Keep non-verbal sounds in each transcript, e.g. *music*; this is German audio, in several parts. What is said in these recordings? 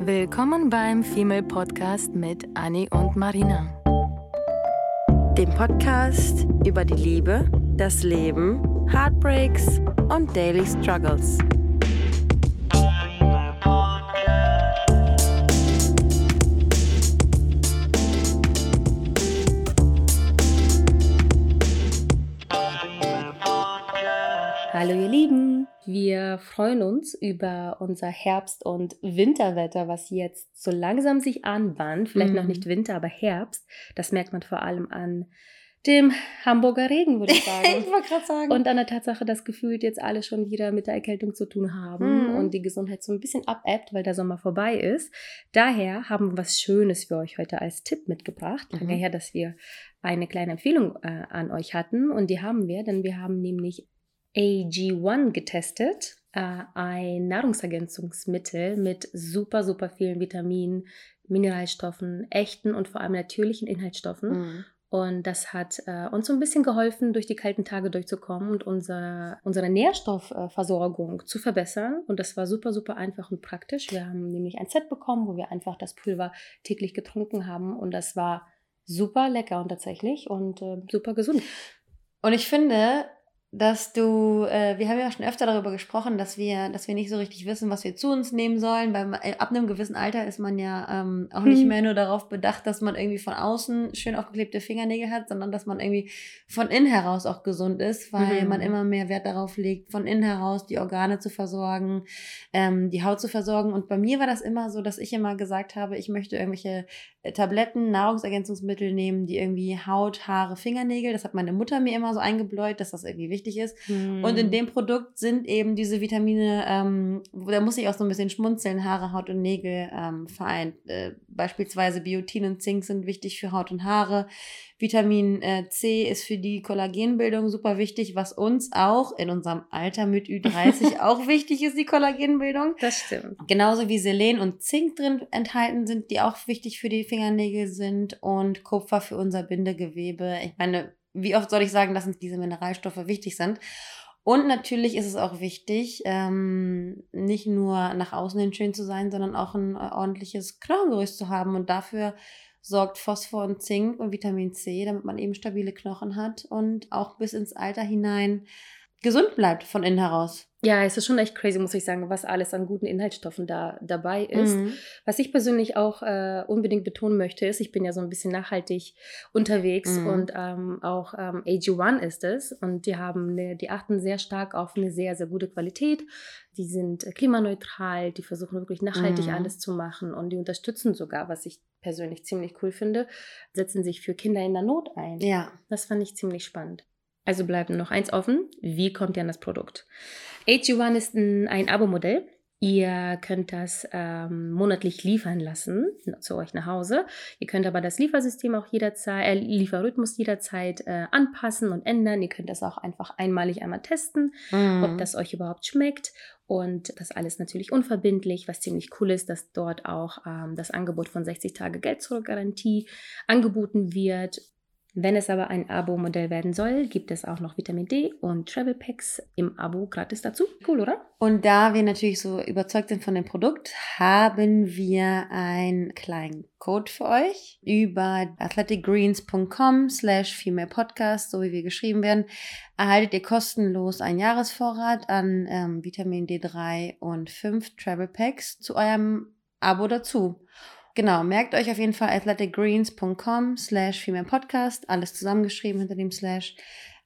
Willkommen beim Female Podcast mit Annie und Marina. Dem Podcast über die Liebe, das Leben, Heartbreaks und Daily Struggles. Freuen uns über unser Herbst- und Winterwetter, was jetzt so langsam sich anbahnt. Vielleicht Mhm. noch nicht Winter, aber Herbst. Das merkt man vor allem an dem Hamburger Regen, würde ich *laughs* sagen. wollte gerade sagen. Und an der Tatsache, dass gefühlt jetzt alle schon wieder mit der Erkältung zu tun haben Mhm. und die Gesundheit so ein bisschen abebbt, weil der Sommer vorbei ist. Daher haben wir was Schönes für euch heute als Tipp mitgebracht. Mhm. Lange her, dass wir eine kleine Empfehlung äh, an euch hatten und die haben wir, denn wir haben nämlich AG1 getestet. Äh, ein Nahrungsergänzungsmittel mit super, super vielen Vitaminen, Mineralstoffen, echten und vor allem natürlichen Inhaltsstoffen. Mhm. Und das hat äh, uns so ein bisschen geholfen, durch die kalten Tage durchzukommen und unser, unsere Nährstoffversorgung zu verbessern. Und das war super, super einfach und praktisch. Wir haben nämlich ein Set bekommen, wo wir einfach das Pulver täglich getrunken haben. Und das war super lecker und tatsächlich und äh, super gesund. Und ich finde, dass du, äh, wir haben ja schon öfter darüber gesprochen, dass wir, dass wir nicht so richtig wissen, was wir zu uns nehmen sollen. Weil man- äh, ab einem gewissen Alter ist man ja ähm, auch nicht Hm. mehr nur darauf bedacht, dass man irgendwie von außen schön aufgeklebte Fingernägel hat, sondern dass man irgendwie von innen heraus auch gesund ist, weil Mhm. man immer mehr Wert darauf legt, von innen heraus die Organe zu versorgen, ähm, die Haut zu versorgen. Und bei mir war das immer so, dass ich immer gesagt habe, ich möchte irgendwelche äh, Tabletten, Nahrungsergänzungsmittel nehmen, die irgendwie Haut, Haare, Fingernägel, das hat meine Mutter mir immer so eingebläut, dass das irgendwie wichtig ist. Und Mhm. in dem Produkt sind eben diese Vitamine, ähm, da muss ich auch so ein bisschen schmunzeln, Haare, Haut und Nägel ähm, vereint. Äh, beispielsweise Biotin und Zink sind wichtig für Haut und Haare. Vitamin äh, C ist für die Kollagenbildung super wichtig, was uns auch in unserem Alter mit Ü30 *laughs* auch wichtig ist, die Kollagenbildung. das stimmt. Genauso wie Selen und Zink drin enthalten sind, die auch wichtig für die Fingernägel sind und Kupfer für unser Bindegewebe. Ich meine, wie oft soll ich sagen, dass uns diese Mineralstoffe wichtig sind? Und natürlich ist es auch wichtig, ähm, nicht nur nach außen hin schön zu sein, sondern auch ein äh, ordentliches Knochengerüst zu haben. Und dafür sorgt Phosphor und Zink und Vitamin C, damit man eben stabile Knochen hat und auch bis ins Alter hinein gesund bleibt von innen heraus. Ja, es ist schon echt crazy, muss ich sagen, was alles an guten Inhaltsstoffen da dabei ist. Mhm. Was ich persönlich auch äh, unbedingt betonen möchte, ist, ich bin ja so ein bisschen nachhaltig unterwegs Mhm. und ähm, auch ähm, AG1 ist es und die haben eine, die achten sehr stark auf eine sehr, sehr gute Qualität. Die sind klimaneutral, die versuchen wirklich nachhaltig Mhm. alles zu machen und die unterstützen sogar, was ich persönlich ziemlich cool finde, setzen sich für Kinder in der Not ein. Ja. Das fand ich ziemlich spannend. Also bleibt noch eins offen. Wie kommt ihr an das Produkt? AG1 ist ein, ein Abo-Modell. Ihr könnt das ähm, monatlich liefern lassen zu euch nach Hause. Ihr könnt aber das Liefersystem auch jederzeit, äh, Lieferrhythmus jederzeit äh, anpassen und ändern. Ihr könnt das auch einfach einmalig einmal testen, Mhm. ob das euch überhaupt schmeckt. Und das alles natürlich unverbindlich, was ziemlich cool ist, dass dort auch ähm, das Angebot von 60 Tage Geld-Zurück-Garantie angeboten wird. Wenn es aber ein Abo-Modell werden soll, gibt es auch noch Vitamin D und Travel Packs im Abo gratis dazu. Cool, oder? Und da wir natürlich so überzeugt sind von dem Produkt, haben wir einen kleinen Code für euch über athleticgreens.com slash female podcast, so wie wir geschrieben werden, erhaltet ihr kostenlos einen Jahresvorrat an ähm, Vitamin D3 und 5 Travel Packs zu eurem Abo dazu. Genau, merkt euch auf jeden Fall athleticgreens.com slash podcast, alles zusammengeschrieben hinter dem Slash.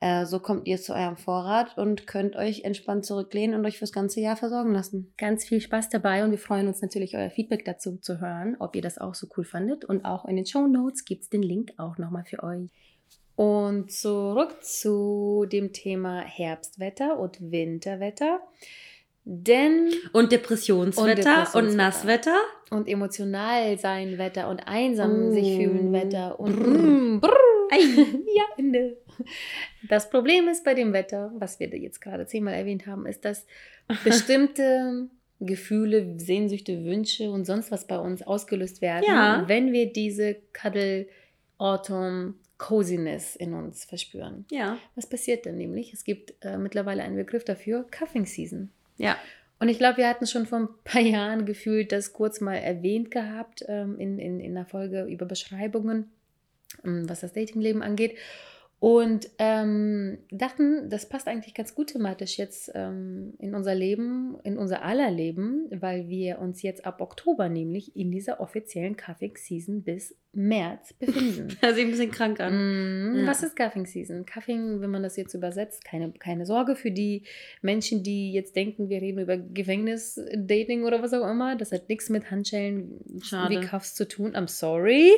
Äh, so kommt ihr zu eurem Vorrat und könnt euch entspannt zurücklehnen und euch fürs ganze Jahr versorgen lassen. Ganz viel Spaß dabei und wir freuen uns natürlich, euer Feedback dazu zu hören, ob ihr das auch so cool fandet. Und auch in den Show Notes gibt es den Link auch nochmal für euch. Und zurück zu dem Thema Herbstwetter und Winterwetter. Denn Und Depressionswetter und, Depressionswetter. Nasswetter. und emotional sein Wetter und einsam sich Oh. fühlen Wetter und Brrr. brrr. *laughs* Ja, Ende. Das Problem ist bei dem Wetter, was wir jetzt gerade zehnmal erwähnt haben, ist, dass *laughs* bestimmte Gefühle, Sehnsüchte, Wünsche und sonst was bei uns ausgelöst werden, Ja. wenn wir diese Cuddle Autumn Coziness in uns verspüren. Ja. Was passiert denn nämlich? Es gibt äh, mittlerweile einen Begriff dafür, Cuffing Season. Ja. Und ich glaube, wir hatten schon vor ein paar *laughs* Jahren gefühlt das kurz mal erwähnt gehabt ähm, in, in, in der Folge über Beschreibungen, ähm, was das Datingleben angeht. Und ähm, dachten, das passt eigentlich ganz gut thematisch jetzt ähm, in unser Leben, in unser aller Leben, weil wir uns jetzt ab Oktober nämlich in dieser offiziellen Cuffing-Season bis März *laughs* befinden. Hört sich ein bisschen krank an. Mm, Ja. Was ist Cuffing Season? Cuffing, wenn man das jetzt übersetzt, keine, keine Sorge für die Menschen, die jetzt denken, wir reden über Gefängnis-Dating oder was auch immer. Das hat nichts mit Handschellen Schade. wie Cuffs zu tun. I'm sorry.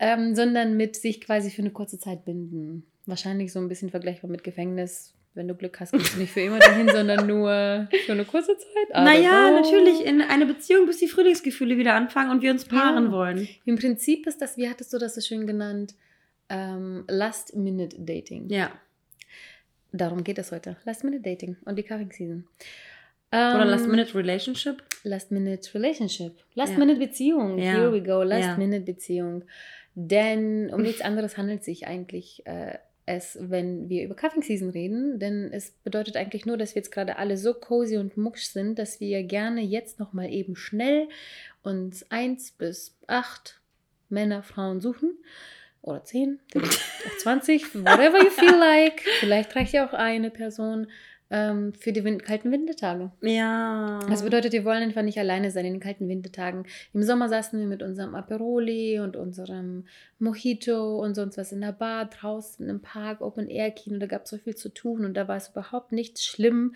Ähm, sondern mit sich quasi für eine kurze Zeit binden. Wahrscheinlich so ein bisschen vergleichbar mit Gefängnis. Wenn du Glück hast, gehst du nicht für immer dahin, *laughs* sondern nur für eine kurze Zeit. Don't Naja, know. natürlich in eine Beziehung, bis die Frühlingsgefühle wieder anfangen und wir uns paaren Ja. wollen. Im Prinzip ist das, wie hattest du das so schön genannt, ähm, Last-Minute-Dating. Ja. Darum geht es heute. Last-Minute-Dating und die Cuffing Season. Oder Ähm, Last-Minute-Relationship. Last-Minute-Relationship. Last-Minute-Beziehung. Ja. Here we go. Ja. Denn um nichts *laughs* anderes handelt sich eigentlich äh, es, wenn wir über Cuffing Season reden. Denn es bedeutet eigentlich nur, dass wir jetzt gerade alle so cozy und mucksch sind, dass wir gerne jetzt nochmal eben schnell uns eins bis acht Männer, Frauen suchen. Oder zehn, vielleicht *laughs* auch 20, whatever you feel like. Vielleicht reicht ja auch eine Person ähm, für die Wind kalten Wintertage. Ja. Das bedeutet, wir wollen einfach nicht alleine sein in den kalten Wintertagen. Im Sommer saßen wir mit unserem Aperoli und unserem Mojito und sonst was in der Bar, draußen im Park, Open-Air-Kino. Da gab es so viel zu tun und da war es überhaupt nicht schlimm,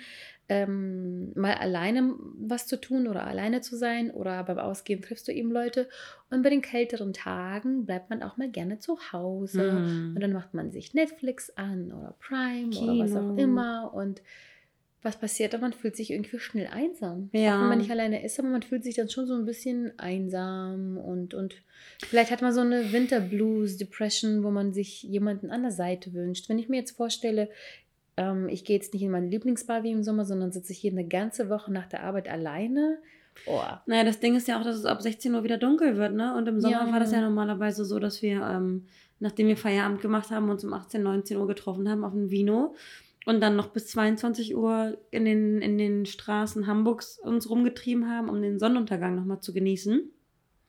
ähm, mal alleine was zu tun oder alleine zu sein oder beim Ausgehen triffst du eben Leute. Und bei den kälteren Tagen bleibt man auch mal gerne zu Hause. Mhm. Und dann macht man sich Netflix an oder Prime oder was auch Kino. immer. Und was passiert? Man fühlt sich irgendwie schnell einsam. Ja. Auch wenn man nicht alleine ist, aber man fühlt sich dann schon so ein bisschen einsam und, und vielleicht hat man so eine Winterblues, Depression, wo man sich jemanden an der Seite wünscht. Wenn ich mir jetzt vorstelle, ähm, ich gehe jetzt nicht in meine Lieblingsbar wie im Sommer, sondern sitze ich hier eine ganze Woche nach der Arbeit alleine. Oh, Naja, das Ding ist ja auch, dass es ab 16 Uhr wieder dunkel wird, ne? Und im Sommer Ja. war das ja normalerweise so, dass wir, ähm, nachdem wir Feierabend gemacht haben, uns um 18, 19 Uhr getroffen haben auf dem Vino und dann noch bis 22 Uhr in den, in den Straßen Hamburgs uns rumgetrieben haben, um den Sonnenuntergang nochmal zu genießen.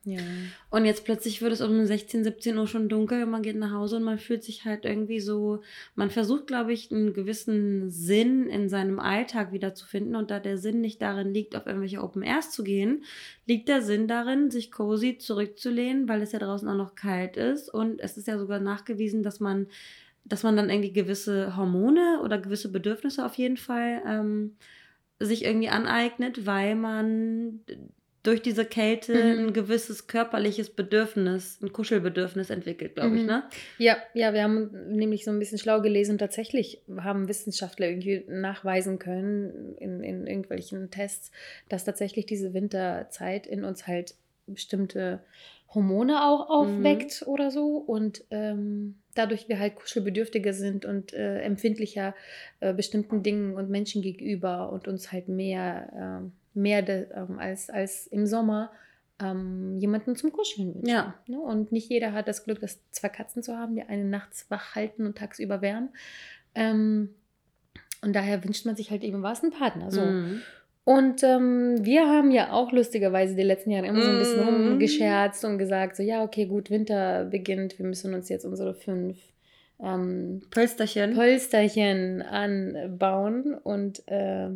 Ja. Und jetzt plötzlich wird es um 16, 17 Uhr schon dunkel und man geht nach Hause und man fühlt sich halt irgendwie so, man versucht, glaube ich, einen gewissen Sinn in seinem Alltag wiederzufinden. Und da der Sinn nicht darin liegt, auf irgendwelche Open Airs zu gehen, liegt der Sinn darin, sich cozy zurückzulehnen, weil es ja draußen auch noch kalt ist. Und es ist ja sogar nachgewiesen, dass man, dass man dann irgendwie gewisse Hormone oder gewisse Bedürfnisse auf jeden Fall ähm, sich irgendwie aneignet, weil man durch diese Kälte Mhm. ein gewisses körperliches Bedürfnis, ein Kuschelbedürfnis entwickelt, glaube ich, Mhm. ne? Ja, ja, wir haben nämlich so ein bisschen schlau gelesen und tatsächlich haben Wissenschaftler irgendwie nachweisen können in, in irgendwelchen Tests, dass tatsächlich diese Winterzeit in uns halt bestimmte Hormone auch aufweckt oder so und ähm, dadurch wir halt kuschelbedürftiger sind und äh, empfindlicher äh, bestimmten Dingen und Menschen gegenüber und uns halt mehr, ähm, mehr de, ähm, als, als im Sommer ähm, jemanden zum Kuscheln wünschen. Ja. Ne? Und nicht jeder hat das Glück, das zwei Katzen zu haben, die einen nachts wach halten und tagsüber wärmen. Ähm, und daher wünscht man sich halt eben was einen Partner. So. Mhm. Und ähm, wir haben ja auch lustigerweise die letzten Jahre immer so ein bisschen Mhm. rumgescherzt und gesagt, so ja, okay, gut, Winter beginnt, wir müssen uns jetzt unsere fünf ähm, Pölsterchen. Polsterchen anbauen und äh,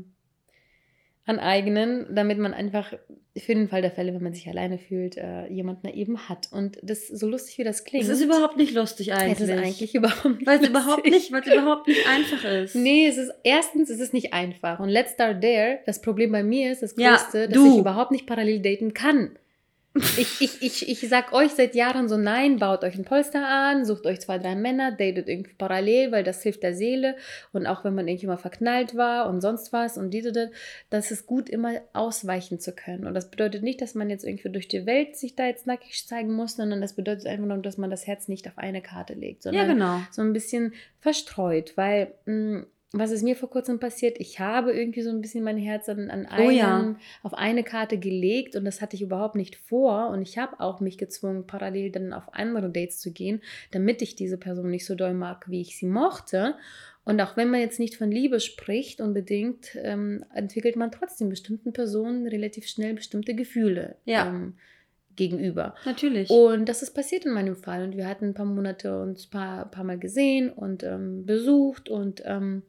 aneignen, damit man einfach für den Fall der Fälle, wenn man sich alleine fühlt, äh, jemanden eben hat. Und das so lustig wie das klingt. es ist überhaupt nicht lustig eigentlich. Es ist eigentlich überhaupt nicht. weil es überhaupt nicht, weil es überhaupt nicht einfach ist. Nee, es ist erstens, es ist nicht einfach. Und let's start there. Das Problem bei mir ist das Ja, größte, dass du. ich überhaupt nicht parallel daten kann. Ich, ich, ich, ich sag euch seit Jahren so, nein, baut euch ein Polster an, sucht euch zwei, drei Männer, datet irgendwie parallel, weil das hilft der Seele. Und auch wenn man irgendwie mal verknallt war und sonst was und die, die, die, das ist gut, immer ausweichen zu können. Und das bedeutet nicht, dass man jetzt irgendwie durch die Welt sich da jetzt nackig zeigen muss, sondern das bedeutet einfach nur, dass man das Herz nicht auf eine Karte legt, ja, sondern genau. so ein bisschen verstreut, weil mh, was ist mir vor kurzem passiert? Ich habe irgendwie so ein bisschen mein Herz an, an einen, Oh ja. auf eine Karte gelegt und das hatte ich überhaupt nicht vor und ich habe auch mich gezwungen, parallel dann auf andere Dates zu gehen, damit ich diese Person nicht so doll mag, wie ich sie mochte. Und auch wenn man jetzt nicht von Liebe spricht unbedingt, ähm, entwickelt man trotzdem bestimmten Personen relativ schnell bestimmte Gefühle Ja. ähm, gegenüber. Natürlich. Und das ist passiert in meinem Fall. Und wir hatten ein paar Monate uns ein paar, paar Mal gesehen und ähm, besucht. Und ähm,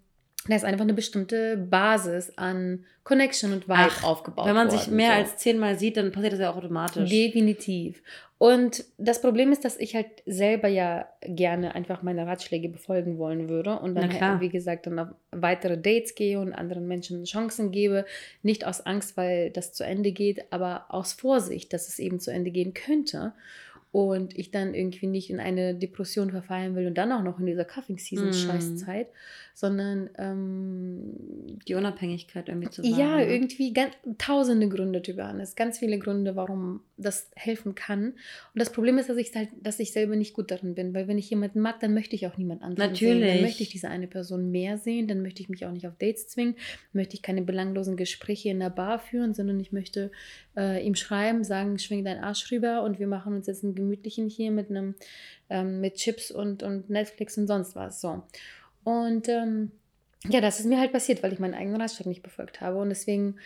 da ist einfach eine bestimmte Basis an Connection und Vibe Ach, aufgebaut Wenn man sich worden, mehr so. als zehnmal sieht, dann passiert das ja auch automatisch. Definitiv. Und das Problem ist, dass ich halt selber ja gerne einfach meine Ratschläge befolgen wollen würde und dann, halt, wie gesagt, dann auf weitere Dates gehe und anderen Menschen Chancen gebe. Nicht aus Angst, weil das zu Ende geht, aber aus Vorsicht, dass es eben zu Ende gehen könnte. Und ich dann irgendwie nicht in eine Depression verfallen will und dann auch noch in dieser Cuffing Season Mm. Sondern ähm, Die Unabhängigkeit irgendwie zu wahren. ja, ne? irgendwie ganz, tausende Gründe, Tybanis. Ganz viele Gründe, warum das helfen kann. Und das Problem ist, dass ich, halt, dass ich selber nicht gut darin bin. Weil wenn ich jemanden mag, dann möchte ich auch niemand anderen sehen. Dann Natürlich. möchte ich diese eine Person mehr sehen. Dann möchte ich mich auch nicht auf Dates zwingen. Möchte ich keine belanglosen Gespräche in der Bar führen, sondern ich möchte äh, ihm schreiben, sagen, schwing deinen Arsch rüber und wir machen uns jetzt ein gemütlichen hier mit einem ähm, mit Chips und, und Netflix und sonst was. So. Und ähm, ja, das ist mir halt passiert, weil ich meinen eigenen Ratschlag nicht befolgt habe. Und deswegen.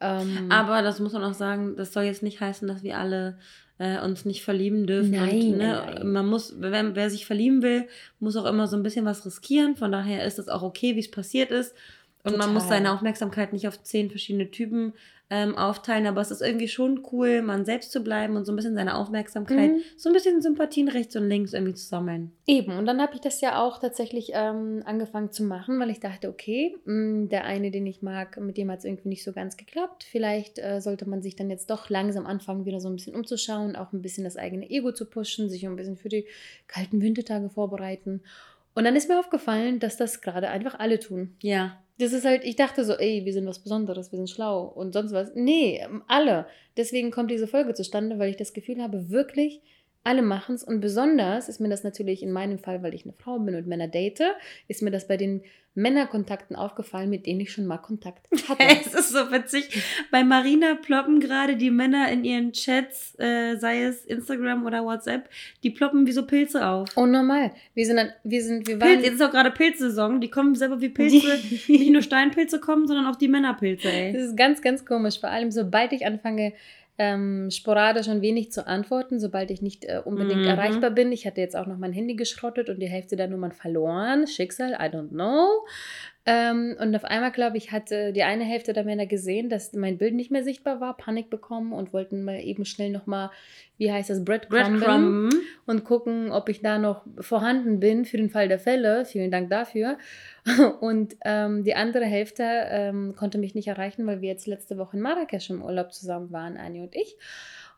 Ähm, Aber das muss man auch sagen, das soll jetzt nicht heißen, dass wir alle äh, uns nicht verlieben dürfen. Nein, und, ne, nein. Man muss, wer, wer sich verlieben will, muss auch immer so ein bisschen was riskieren. Von daher ist es auch okay, wie es passiert ist. Und man muss seine Aufmerksamkeit nicht auf zehn verschiedene Typen ähm, aufteilen, aber es ist irgendwie schon cool, man selbst zu bleiben und so ein bisschen seine Aufmerksamkeit, Mhm. so ein bisschen Sympathien rechts und links irgendwie zu sammeln. Eben, und dann habe ich das ja auch tatsächlich ähm, angefangen zu machen, weil ich dachte, okay, mh, der eine, den ich mag, mit dem hat es irgendwie nicht so ganz geklappt. Vielleicht äh, sollte man sich dann jetzt doch langsam anfangen, wieder so ein bisschen umzuschauen, auch ein bisschen das eigene Ego zu pushen, sich ein bisschen für die kalten Wintertage vorbereiten. Und dann ist mir aufgefallen, dass das gerade einfach alle tun. Ja. Das ist halt, ich dachte so, ey, wir sind was Besonderes, wir sind schlau und sonst was. Nee, alle. Deswegen kommt diese Folge zustande, weil ich das Gefühl habe, wirklich, alle machen es. Und besonders ist mir das natürlich in meinem Fall, weil ich eine Frau bin und Männer date, ist mir das bei den Männerkontakten aufgefallen, mit denen ich schon mal Kontakt *laughs* hatte. Es ist so witzig. Bei Marina ploppen gerade die Männer in ihren Chats, äh, sei es Instagram oder WhatsApp, die ploppen wie so Pilze auf. Und normal. Wir sind, dann, wir sind, wir Pilz, waren. jetzt ist auch gerade Pilzsaison. Die kommen selber wie Pilze. nicht nur Steinpilze kommen, sondern auch die Männerpilze, Das ey. ist ganz, ganz komisch. Vor allem, sobald ich anfange, ähm, sporadisch und wenig zu antworten, sobald ich nicht äh, unbedingt Mhm. erreichbar bin. Ich hatte jetzt auch noch mein Handy geschrottet und die Hälfte der Nummern verloren. Schicksal, I don't know. Ähm, und auf einmal, glaube ich, hatte die eine Hälfte der Männer gesehen, dass mein Bild nicht mehr sichtbar war, Panik bekommen und wollten mal eben schnell nochmal, wie heißt das, Breadcrumben Breadcrumb. und gucken, ob ich da noch vorhanden bin für den Fall der Fälle. Vielen Dank dafür. *laughs* Und ähm, die andere Hälfte ähm, konnte mich nicht erreichen, weil wir jetzt letzte Woche in Marrakesch im Urlaub zusammen waren, Anni und ich.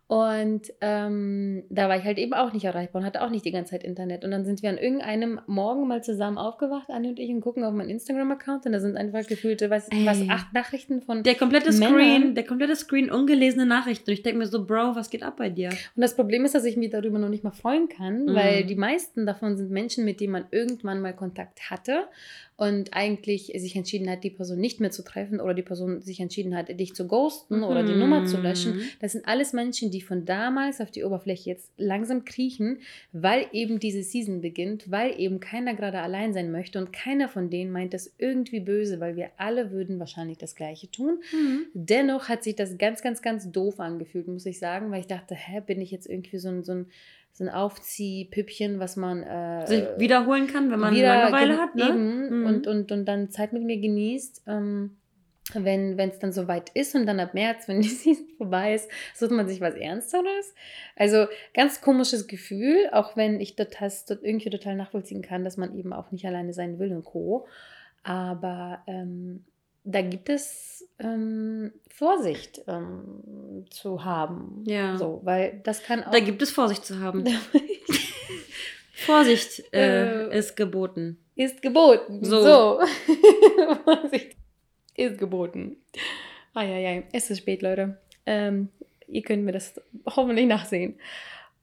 Und ähm, da war ich halt eben auch nicht erreichbar und hatte auch nicht die ganze Zeit Internet. Und dann sind wir an irgendeinem Morgen mal zusammen aufgewacht, Anni und ich, und gucken auf meinen Instagram-Account. Und da sind einfach gefühlte, was, was Ey. acht Nachrichten von Der komplette Männer. Screen, der komplette Screen ungelesene Nachrichten. Und ich denke mir so, Bro, was geht ab bei dir? Und das Problem ist, dass ich mich darüber noch nicht mal freuen kann, Mhm. weil die meisten davon sind Menschen, mit denen man irgendwann mal Kontakt hatte und eigentlich sich entschieden hat, die Person nicht mehr zu treffen oder die Person sich entschieden hat, dich zu ghosten oder die Mhm. Nummer zu löschen. Das sind alles Menschen, die von damals auf die Oberfläche jetzt langsam kriechen, weil eben diese Season beginnt, weil eben keiner gerade allein sein möchte und keiner von denen meint das irgendwie böse, weil wir alle würden wahrscheinlich das Gleiche tun. Mhm. Dennoch hat sich das ganz, ganz, ganz doof angefühlt, muss ich sagen, weil ich dachte, hä, bin ich jetzt irgendwie so ein, so ein, so ein Aufziehpüppchen, was man äh, Sich wiederholen kann, wenn man wieder Langeweile hat, ne? Eben, Mhm. und, und, und dann Zeit mit mir genießt. Ähm, wenn es dann soweit ist und dann ab März, *laughs* wenn die Season vorbei ist, sucht man sich was Ernsteres. Also ganz komisches Gefühl, auch wenn ich das irgendwie total nachvollziehen kann, dass man eben auch nicht alleine sein will und Co. Aber ähm, da gibt es ähm, Vorsicht ähm, zu haben. Ja. So, weil das kann auch. Da gibt es Vorsicht zu haben. *laughs* Vorsicht äh, Äh. ist geboten. ist geboten. So. So. *laughs* Vorsicht ist geboten. Eieiei, es ist spät, Leute. Ähm, ihr könnt mir das hoffentlich nachsehen.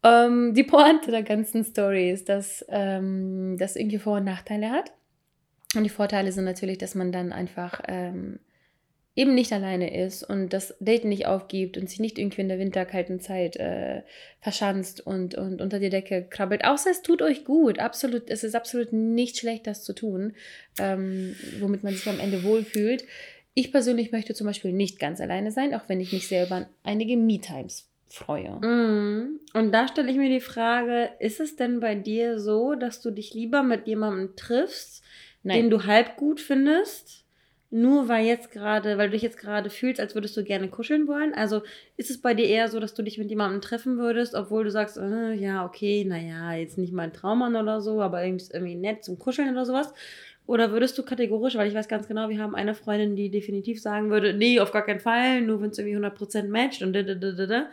Ähm, die Pointe der ganzen Story ist, dass ähm, das irgendwie Vor- und Nachteile hat. Und die Vorteile sind natürlich, dass man dann einfach ähm, eben nicht alleine ist und das Date nicht aufgibt und sich nicht irgendwie in der winterkalten Zeit äh, verschanzt und, und unter die Decke krabbelt. Außer es tut euch gut. Absolut, es ist absolut nicht schlecht, das zu tun, ähm, womit man sich am Ende wohlfühlt. Ich persönlich möchte zum Beispiel nicht ganz alleine sein, auch wenn ich mich sehr über einige Me-Times freue. Mm. Und da stelle ich mir die Frage, ist es denn bei dir so, dass du dich lieber mit jemandem triffst, Nein. den du halb gut findest? Nur weil jetzt gerade, weil du dich jetzt gerade fühlst, als würdest du gerne kuscheln wollen. Also ist es bei dir eher so, dass du dich mit jemandem treffen würdest, obwohl du sagst, äh, ja, okay, naja, jetzt nicht mal ein Traummann oder so, aber irgendwie, ist irgendwie nett zum Kuscheln oder sowas. Oder würdest du kategorisch, weil ich weiß ganz genau, wir haben eine Freundin, die definitiv sagen würde, nee, auf gar keinen Fall, nur wenn es irgendwie 100% matcht und da, da, da, da.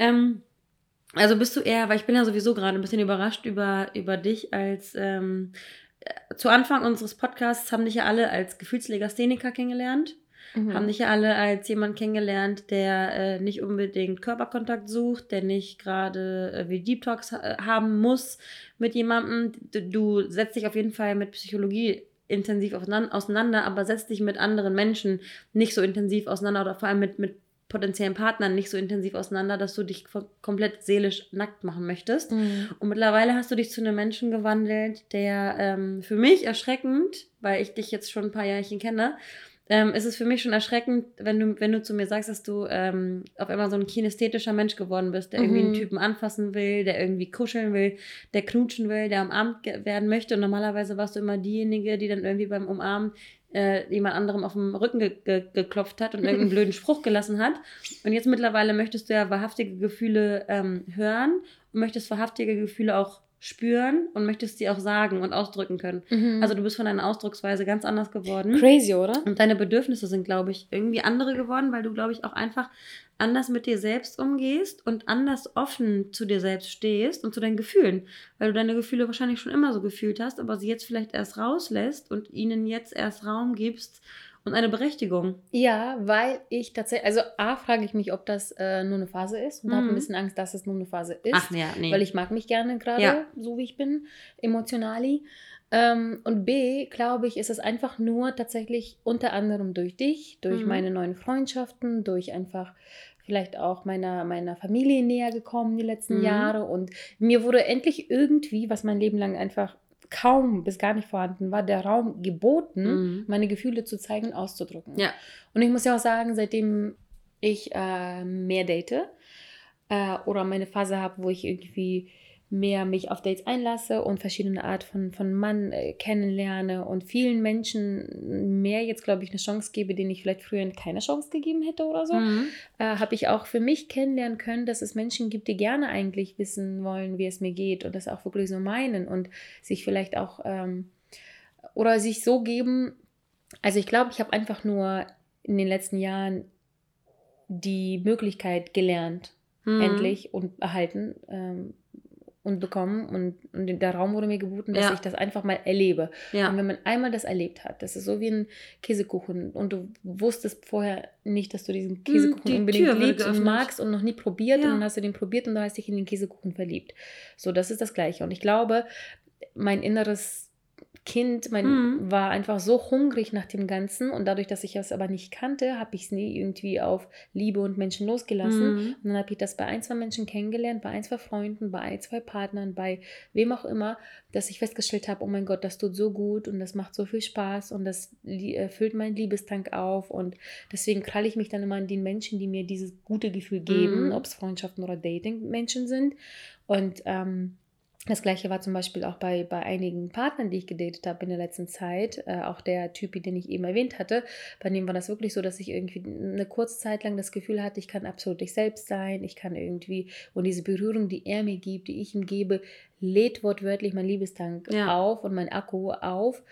Ähm, also bist du eher, weil ich bin ja sowieso gerade ein bisschen überrascht über, über dich als, ähm, äh, zu Anfang unseres Podcasts haben dich ja alle als Gefühlslegastheniker kennengelernt. Mhm. Haben dich ja alle als jemand kennengelernt, der äh, nicht unbedingt Körperkontakt sucht, der nicht gerade äh, wie Deep Talks ha haben muss mit jemandem. Du, du setzt dich auf jeden Fall mit Psychologie intensiv auseinander, aber setzt dich mit anderen Menschen nicht so intensiv auseinander oder vor allem mit, mit potenziellen Partnern nicht so intensiv auseinander, dass du dich komplett seelisch nackt machen möchtest. Mhm. Und mittlerweile hast du dich zu einem Menschen gewandelt, der ähm, für mich erschreckend, weil ich dich jetzt schon ein paar Jährchen kenne, ähm, ist es für mich schon erschreckend, wenn du, wenn du zu mir sagst, dass du ähm, auf einmal so ein kinästhetischer Mensch geworden bist, der irgendwie Mhm. einen Typen anfassen will, der irgendwie kuscheln will, der knutschen will, der umarmt werden möchte. Und normalerweise warst du immer diejenige, die dann irgendwie beim Umarmen äh, jemand anderem auf dem Rücken ge ge geklopft hat und irgendeinen *laughs* blöden Spruch gelassen hat. Und jetzt mittlerweile möchtest du ja wahrhaftige Gefühle ähm, hören und möchtest wahrhaftige Gefühle auch spüren und möchtest sie auch sagen und ausdrücken können. Mhm. Also du bist von deiner Ausdrucksweise ganz anders geworden. crazy, oder? Und deine Bedürfnisse sind, glaube ich, irgendwie andere geworden, weil du, glaube ich, auch einfach anders mit dir selbst umgehst und anders offen zu dir selbst stehst und zu deinen Gefühlen. Weil du deine Gefühle wahrscheinlich schon immer so gefühlt hast, aber sie jetzt vielleicht erst rauslässt und ihnen jetzt erst Raum gibst und eine Berechtigung. Ja, weil ich tatsächlich, also A, frage ich mich, ob das äh, nur eine Phase ist und habe Mhm. ein bisschen Angst, dass es nur eine Phase ist. Ach ja, nee. weil ich mag mich gerne gerade, Ja. so wie ich bin, emotionali. Ähm, und B, glaube ich, ist es einfach nur tatsächlich unter anderem durch dich, durch Mhm. meine neuen Freundschaften, durch einfach vielleicht auch meiner, meiner Familie näher gekommen die letzten Mhm. Jahre. Und mir wurde endlich irgendwie, was mein Leben lang einfach kaum bis gar nicht vorhanden war, der Raum geboten, Mhm. meine Gefühle zu zeigen auszudrücken. Ja. Und ich muss ja auch sagen, seitdem ich äh, mehr date äh, oder meine Phase habe, wo ich irgendwie mehr mich auf Dates einlasse und verschiedene Art von, von Mann äh, kennenlerne und vielen Menschen mehr jetzt, glaube ich, eine Chance gebe, denen ich vielleicht früher keine Chance gegeben hätte oder so, Mhm. äh, habe ich auch für mich kennenlernen können, dass es Menschen gibt, die gerne eigentlich wissen wollen, wie es mir geht und das auch wirklich so meinen und sich vielleicht auch ähm, oder sich so geben. Also ich glaube, ich habe einfach nur in den letzten Jahren die Möglichkeit gelernt, Mhm. endlich und erhalten ähm, und bekommen und, und der Raum wurde mir geboten, dass Ja. ich das einfach mal erlebe. Ja. Und wenn man einmal das erlebt hat, das ist so wie ein Käsekuchen und du wusstest vorher nicht, dass du diesen Käsekuchen die unbedingt Tür liebst und magst und noch nie probiert Ja. und dann hast du den probiert und dann hast dich in den Käsekuchen verliebt. So, das ist das Gleiche. Und ich glaube, mein inneres Kind mein, Mhm. war einfach so hungrig nach dem Ganzen und dadurch, dass ich es aber nicht kannte, habe ich es nie irgendwie auf Liebe und Menschen losgelassen. Mhm. Und dann habe ich das bei ein, zwei Menschen kennengelernt, bei ein, zwei Freunden, bei ein, zwei Partnern, bei wem auch immer, dass ich festgestellt habe, oh mein Gott, das tut so gut und das macht so viel Spaß und das füllt meinen Liebestank auf. Und deswegen kralle ich mich dann immer an den Menschen, die mir dieses gute Gefühl geben, Mhm. ob es Freundschaften oder Dating-Menschen sind. Und ähm, das gleiche war zum Beispiel auch bei, bei einigen Partnern, die ich gedatet habe in der letzten Zeit. Äh, auch der Typ, den ich eben erwähnt hatte, bei dem war das wirklich so, dass ich irgendwie eine kurze Zeit lang das Gefühl hatte, ich kann absolut ich selbst sein. Ich kann irgendwie, und diese Berührung, die er mir gibt, die ich ihm gebe, lädt wortwörtlich mein Liebestank Ja. auf und mein Akku auf.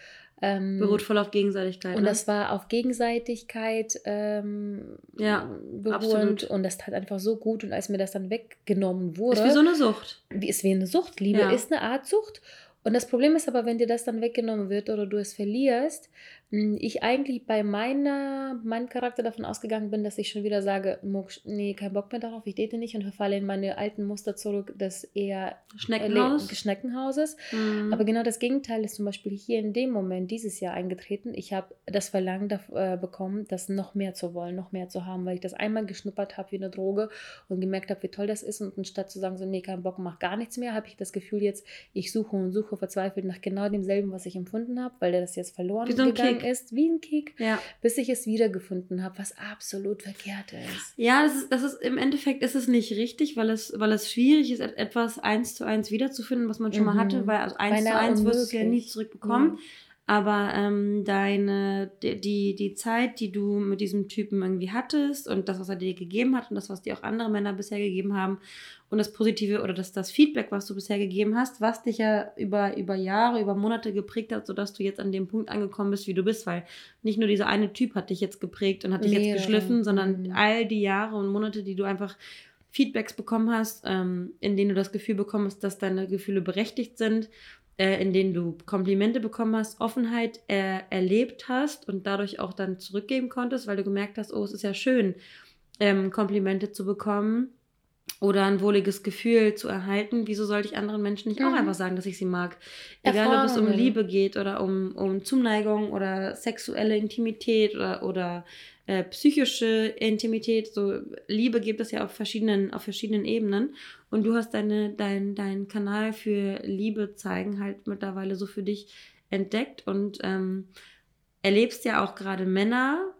Ähm, Beruht voll auf Gegenseitigkeit. und ne? das war auf Gegenseitigkeit ähm, Ja, beruhend absolut. und das tat einfach so gut. Und als mir das dann weggenommen wurde, ist wie so eine Sucht. wie ist wie eine Sucht. Liebe Ja. ist eine Art Sucht. Und das Problem ist aber, wenn dir das dann weggenommen wird oder du es verlierst, ich eigentlich bei meiner, meinem Charakter davon ausgegangen bin, dass ich schon wieder sage, nee, kein Bock mehr darauf, ich date nicht und verfalle in meine alten Muster zurück des eher Schneckenhaus. Äh, Schneckenhauses. Mhm. Aber genau das Gegenteil ist zum Beispiel hier in dem Moment dieses Jahr eingetreten. Ich habe das Verlangen da, äh, bekommen, das noch mehr zu wollen, noch mehr zu haben, weil ich das einmal geschnuppert habe wie eine Droge und gemerkt habe, wie toll das ist und anstatt zu sagen, so nee, kein Bock, mach gar nichts mehr, habe ich das Gefühl jetzt, ich suche und suche verzweifelt nach genau demselben, was ich empfunden habe, weil der das jetzt verloren so gegangen Kick. ist, wie ein Kick, Ja. bis ich es wiedergefunden habe, was absolut verkehrt ist. Ja, das ist, das ist im Endeffekt ist es nicht richtig, weil es, weil es schwierig ist, et- etwas eins zu eins wiederzufinden, was man schon mal Mhm. hatte, weil also eins zu eins wirst du ja nie zurückbekommen. Aber ähm, deine, die, die, Zeit, die du mit diesem Typen irgendwie hattest und das, was er dir gegeben hat und das, was dir auch andere Männer bisher gegeben haben und das Positive oder das, das Feedback, was du bisher gegeben hast, was dich ja über, über Jahre, über Monate geprägt hat, sodass du jetzt an dem Punkt angekommen bist, wie du bist, weil nicht nur dieser eine Typ hat dich jetzt geprägt und hat dich jetzt Mehrere. geschliffen, sondern Mhm. all die Jahre und Monate, die du einfach Feedbacks bekommen hast, ähm, in denen du das Gefühl bekommst, dass deine Gefühle berechtigt sind, äh, in denen du Komplimente bekommen hast, Offenheit äh, erlebt hast und dadurch auch dann zurückgeben konntest, weil du gemerkt hast, oh, es ist ja schön, ähm, Komplimente zu bekommen oder ein wohliges Gefühl zu erhalten. Wieso sollte ich anderen Menschen nicht auch Mhm. einfach sagen, dass ich sie mag? Egal, ob es um. Liebe geht oder um, um Zuneigung oder sexuelle Intimität oder, oder äh, psychische Intimität. So Liebe gibt es ja auf verschiedenen, auf verschiedenen Ebenen. Und du hast deine, dein, deinen Kanal für Liebe zeigen halt mittlerweile so für dich entdeckt und ähm, erlebst ja auch gerade Männer,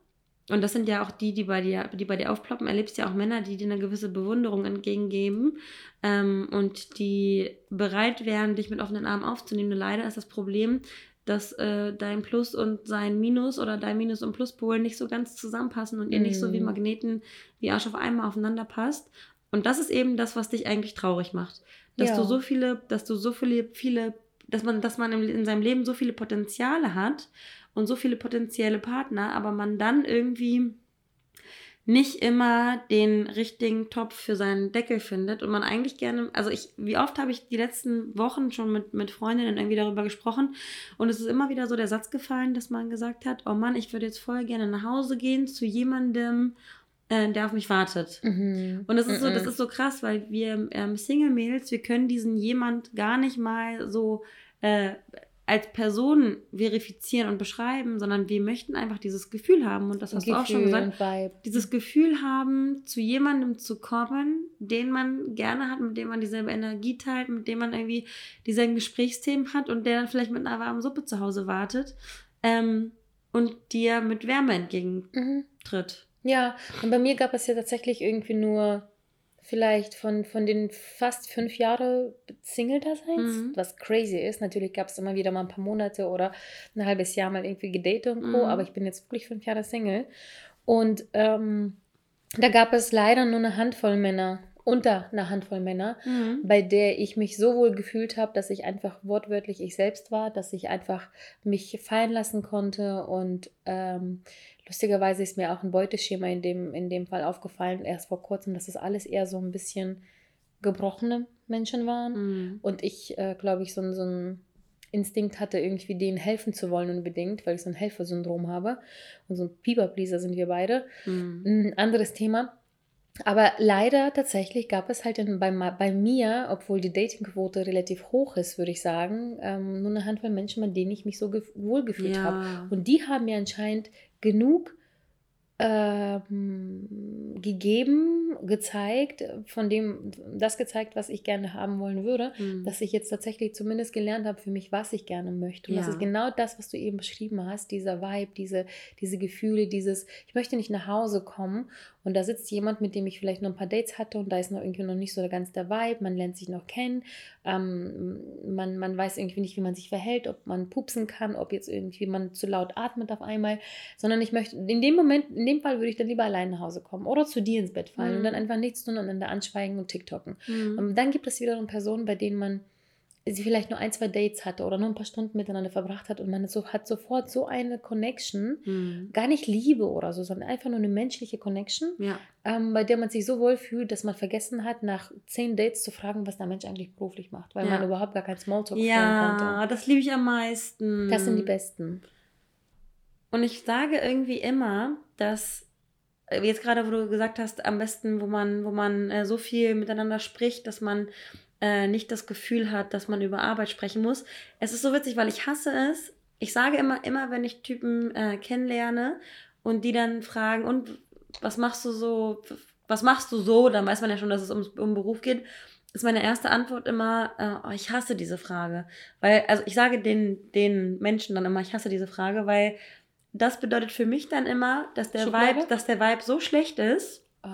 und das sind ja auch die, die bei dir, die bei dir aufploppen, erlebst ja auch Männer, die dir eine gewisse Bewunderung entgegengeben ähm, und die bereit wären, dich mit offenen Armen aufzunehmen. Nur leider ist das Problem, dass äh, dein Plus und sein Minus oder dein Minus und Pluspol nicht so ganz zusammenpassen und ihr nicht so wie Mhm. Magneten wie Arsch auf einmal aufeinander passt. Und das ist eben das, was dich eigentlich traurig macht. Dass Ja. du so viele, dass du so viele, viele, dass man, dass man im- in seinem Leben so viele Potenziale hat und so viele potenzielle Partner, aber man dann irgendwie nicht immer den richtigen Topf für seinen Deckel findet und man eigentlich gerne, also ich, wie oft habe ich die letzten Wochen schon mit, mit Freundinnen irgendwie darüber gesprochen und es ist immer wieder so der Satz gefallen, dass man gesagt hat, oh Mann, ich würde jetzt voll gerne nach Hause gehen zu jemandem, äh, der auf mich wartet. Mhm. Und das ist so, das Mhm. ist so krass, weil wir ähm, Single-Mails, wir können diesen jemand gar nicht mal so äh, als Person verifizieren und beschreiben, sondern wir möchten einfach dieses Gefühl haben. Und das hast du auch schon Gefühl gesagt. Dieses Gefühl haben, zu jemandem zu kommen, den man gerne hat, mit dem man dieselbe Energie teilt, mit dem man irgendwie dieselben Gesprächsthemen hat und der dann vielleicht mit einer warmen Suppe zu Hause wartet ähm, und dir mit Wärme entgegentritt. Mhm. Ja, und bei mir gab es ja tatsächlich irgendwie nur vielleicht von, von den fast fünf Jahre Single-Daseins, Mhm. was crazy ist. Natürlich gab es immer wieder mal ein paar Monate oder ein halbes Jahr mal irgendwie gedatet und Co., Mhm. aber ich bin jetzt wirklich fünf Jahre Single. Und ähm, da gab es leider nur eine Handvoll Männer, unter einer Handvoll Männer, bei der ich mich so wohl gefühlt habe, dass ich einfach wortwörtlich ich selbst war, dass ich einfach mich fallen lassen konnte und ähm, lustigerweise ist mir auch ein Beuteschema in dem, in dem Fall aufgefallen, erst vor kurzem, dass es alles eher so ein bisschen gebrochene Menschen waren Mhm. und ich, äh, glaube ich, so, ein- so ein Instinkt hatte, irgendwie denen helfen zu wollen unbedingt, weil ich so ein Helfersyndrom habe und so ein Pieper-Pleaser sind wir beide. Mhm. Ein anderes Thema. Aber leider tatsächlich gab es halt in, bei, bei mir, obwohl die Datingquote relativ hoch ist, würde ich sagen, ähm, nur eine Handvoll Menschen, mit denen ich mich so gef- wohlgefühlt habe. Ja. Und die haben mir anscheinend genug ähm, gegeben, gezeigt, von dem, das gezeigt, was ich gerne haben wollen würde, Mhm. dass ich jetzt tatsächlich zumindest gelernt habe für mich, was ich gerne möchte. Und das Ja. ist genau das, was du eben beschrieben hast, dieser Vibe, diese, diese Gefühle, dieses, ich möchte nicht nach Hause kommen und da sitzt jemand, mit dem ich vielleicht noch ein paar Dates hatte und da ist noch irgendwie noch nicht so ganz der Vibe, man lernt sich noch kennen, ähm, man, man weiß irgendwie nicht, wie man sich verhält, ob man pupsen kann, ob jetzt irgendwie man zu laut atmet auf einmal, sondern ich möchte, in dem Moment, in dem Fall würde ich dann lieber allein nach Hause kommen oder zu dir ins Bett fallen Mhm. Und dann einfach nichts tun und einander anschweigen und TikToken. Mhm. Und dann gibt es wiederum Personen, bei denen man sie vielleicht nur ein, zwei Dates hatte oder nur ein paar Stunden miteinander verbracht hat und man so, hat sofort so eine Connection, Mhm. gar nicht Liebe oder so, sondern einfach nur eine menschliche Connection, Ja. ähm, bei der man sich so wohl fühlt, dass man vergessen hat, nach zehn Dates zu fragen, was der Mensch eigentlich beruflich macht, weil Ja. man überhaupt gar keinen Smalltalk Ja, konnte. das liebe ich am meisten. Das sind die besten. Und ich sage irgendwie immer, dass jetzt gerade, wo du gesagt hast, am besten, wo man, wo man äh, so viel miteinander spricht, dass man äh, nicht das Gefühl hat, dass man über Arbeit sprechen muss. Es ist so witzig, weil ich hasse es. Ich sage immer, immer, wenn ich Typen äh, kennenlerne und die dann fragen, und was machst du so, was machst du so, dann weiß man ja schon, dass es um, um Beruf geht, ist meine erste Antwort immer, äh, oh, ich hasse diese Frage. Weil, also ich sage den, den Menschen dann immer, ich hasse diese Frage, weil das bedeutet für mich dann immer, dass der Vibe, dass der Vibe so schlecht ist, oh.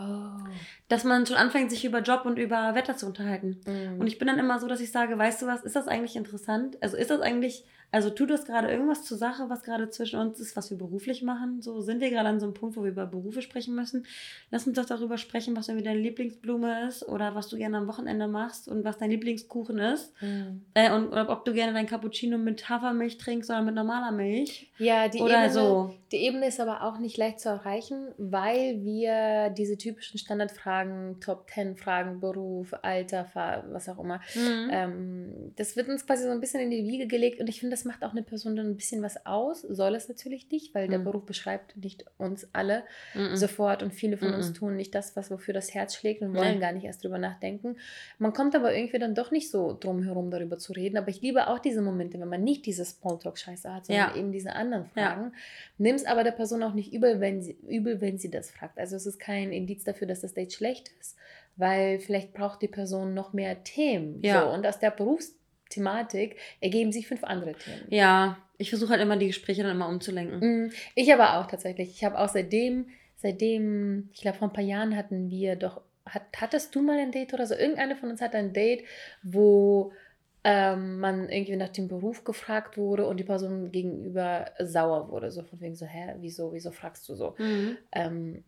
dass man schon anfängt, sich über Job und über Wetter zu unterhalten. Mm. Und ich bin dann immer so, dass ich sage, weißt du was, ist das eigentlich interessant? Also ist das eigentlich also tut das gerade irgendwas zur Sache, was gerade zwischen uns ist, was wir beruflich machen? So sind wir gerade an so einem Punkt, wo wir über Berufe sprechen müssen. Lass uns doch darüber sprechen, was irgendwie deine Lieblingsblume ist oder was du gerne am Wochenende machst und was dein Lieblingskuchen ist. Mhm. Äh, und oder ob du gerne dein Cappuccino mit Hafermilch trinkst oder mit normaler Milch. Ja, die oder Ebene, so. Die Ebene ist aber auch nicht leicht zu erreichen, weil wir diese typischen Standardfragen, Top 10 Fragen, Beruf, Alter, was auch immer, mhm. ähm, das wird uns quasi so ein bisschen in die Wiege gelegt und ich finde das das macht auch eine Person dann ein bisschen was aus, soll es natürlich nicht, weil mhm. der Beruf beschreibt nicht uns alle mhm. sofort und viele von mhm. uns tun nicht das, was wofür das Herz schlägt und wollen gar nicht erst drüber nachdenken. Man kommt aber irgendwie dann doch nicht so drum herum, darüber zu reden. Aber ich liebe auch diese Momente, wenn man nicht diese Smalltalk-Scheiße hat, sondern ja. eben diese anderen Fragen. Ja. Nimm es aber der Person auch nicht übel, wenn sie, übel, wenn sie das fragt. Also es ist kein Indiz dafür, dass das Date schlecht ist, weil vielleicht braucht die Person noch mehr Themen. Ja. So, und aus der Berufs Thematik ergeben sich fünf andere Themen. Ja, ich versuche halt immer die Gespräche dann immer umzulenken. Mm, ich aber auch tatsächlich. Ich habe auch seitdem, seitdem, ich glaube vor ein paar Jahren hatten wir doch, hat, hattest du mal ein Date oder so? Irgendeine von uns hat ein Date, wo ähm, man irgendwie nach dem Beruf gefragt wurde und die Person gegenüber sauer wurde. So von wegen so, hä, wieso, wieso fragst du so? Mhm. Ähm,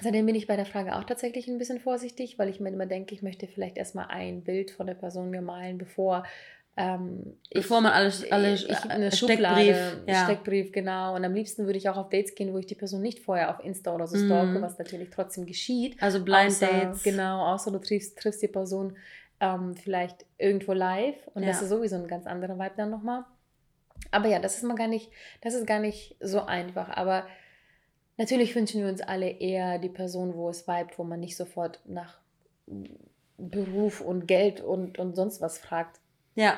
Seitdem bin ich bei der Frage auch tatsächlich ein bisschen vorsichtig, weil ich mir immer denke, ich möchte vielleicht erstmal ein Bild von der Person mir malen, bevor ähm, Bevor man alles, alles ich, ich eine Schublade, Steckbrief, ja. Steckbrief, genau. Und am liebsten würde ich auch auf Dates gehen, wo ich die Person nicht vorher auf Insta oder so mhm. stalke, was natürlich trotzdem geschieht. Also Blind außer, Dates. Genau, außer du triffst, triffst die Person ähm, vielleicht irgendwo live und ja. das ist sowieso ein ganz anderer Vibe dann nochmal. Aber ja, das ist mal gar nicht, das ist gar nicht so einfach. Aber natürlich wünschen wir uns alle eher die Person, wo es vibet, wo man nicht sofort nach Beruf und Geld und, und sonst was fragt. Ja.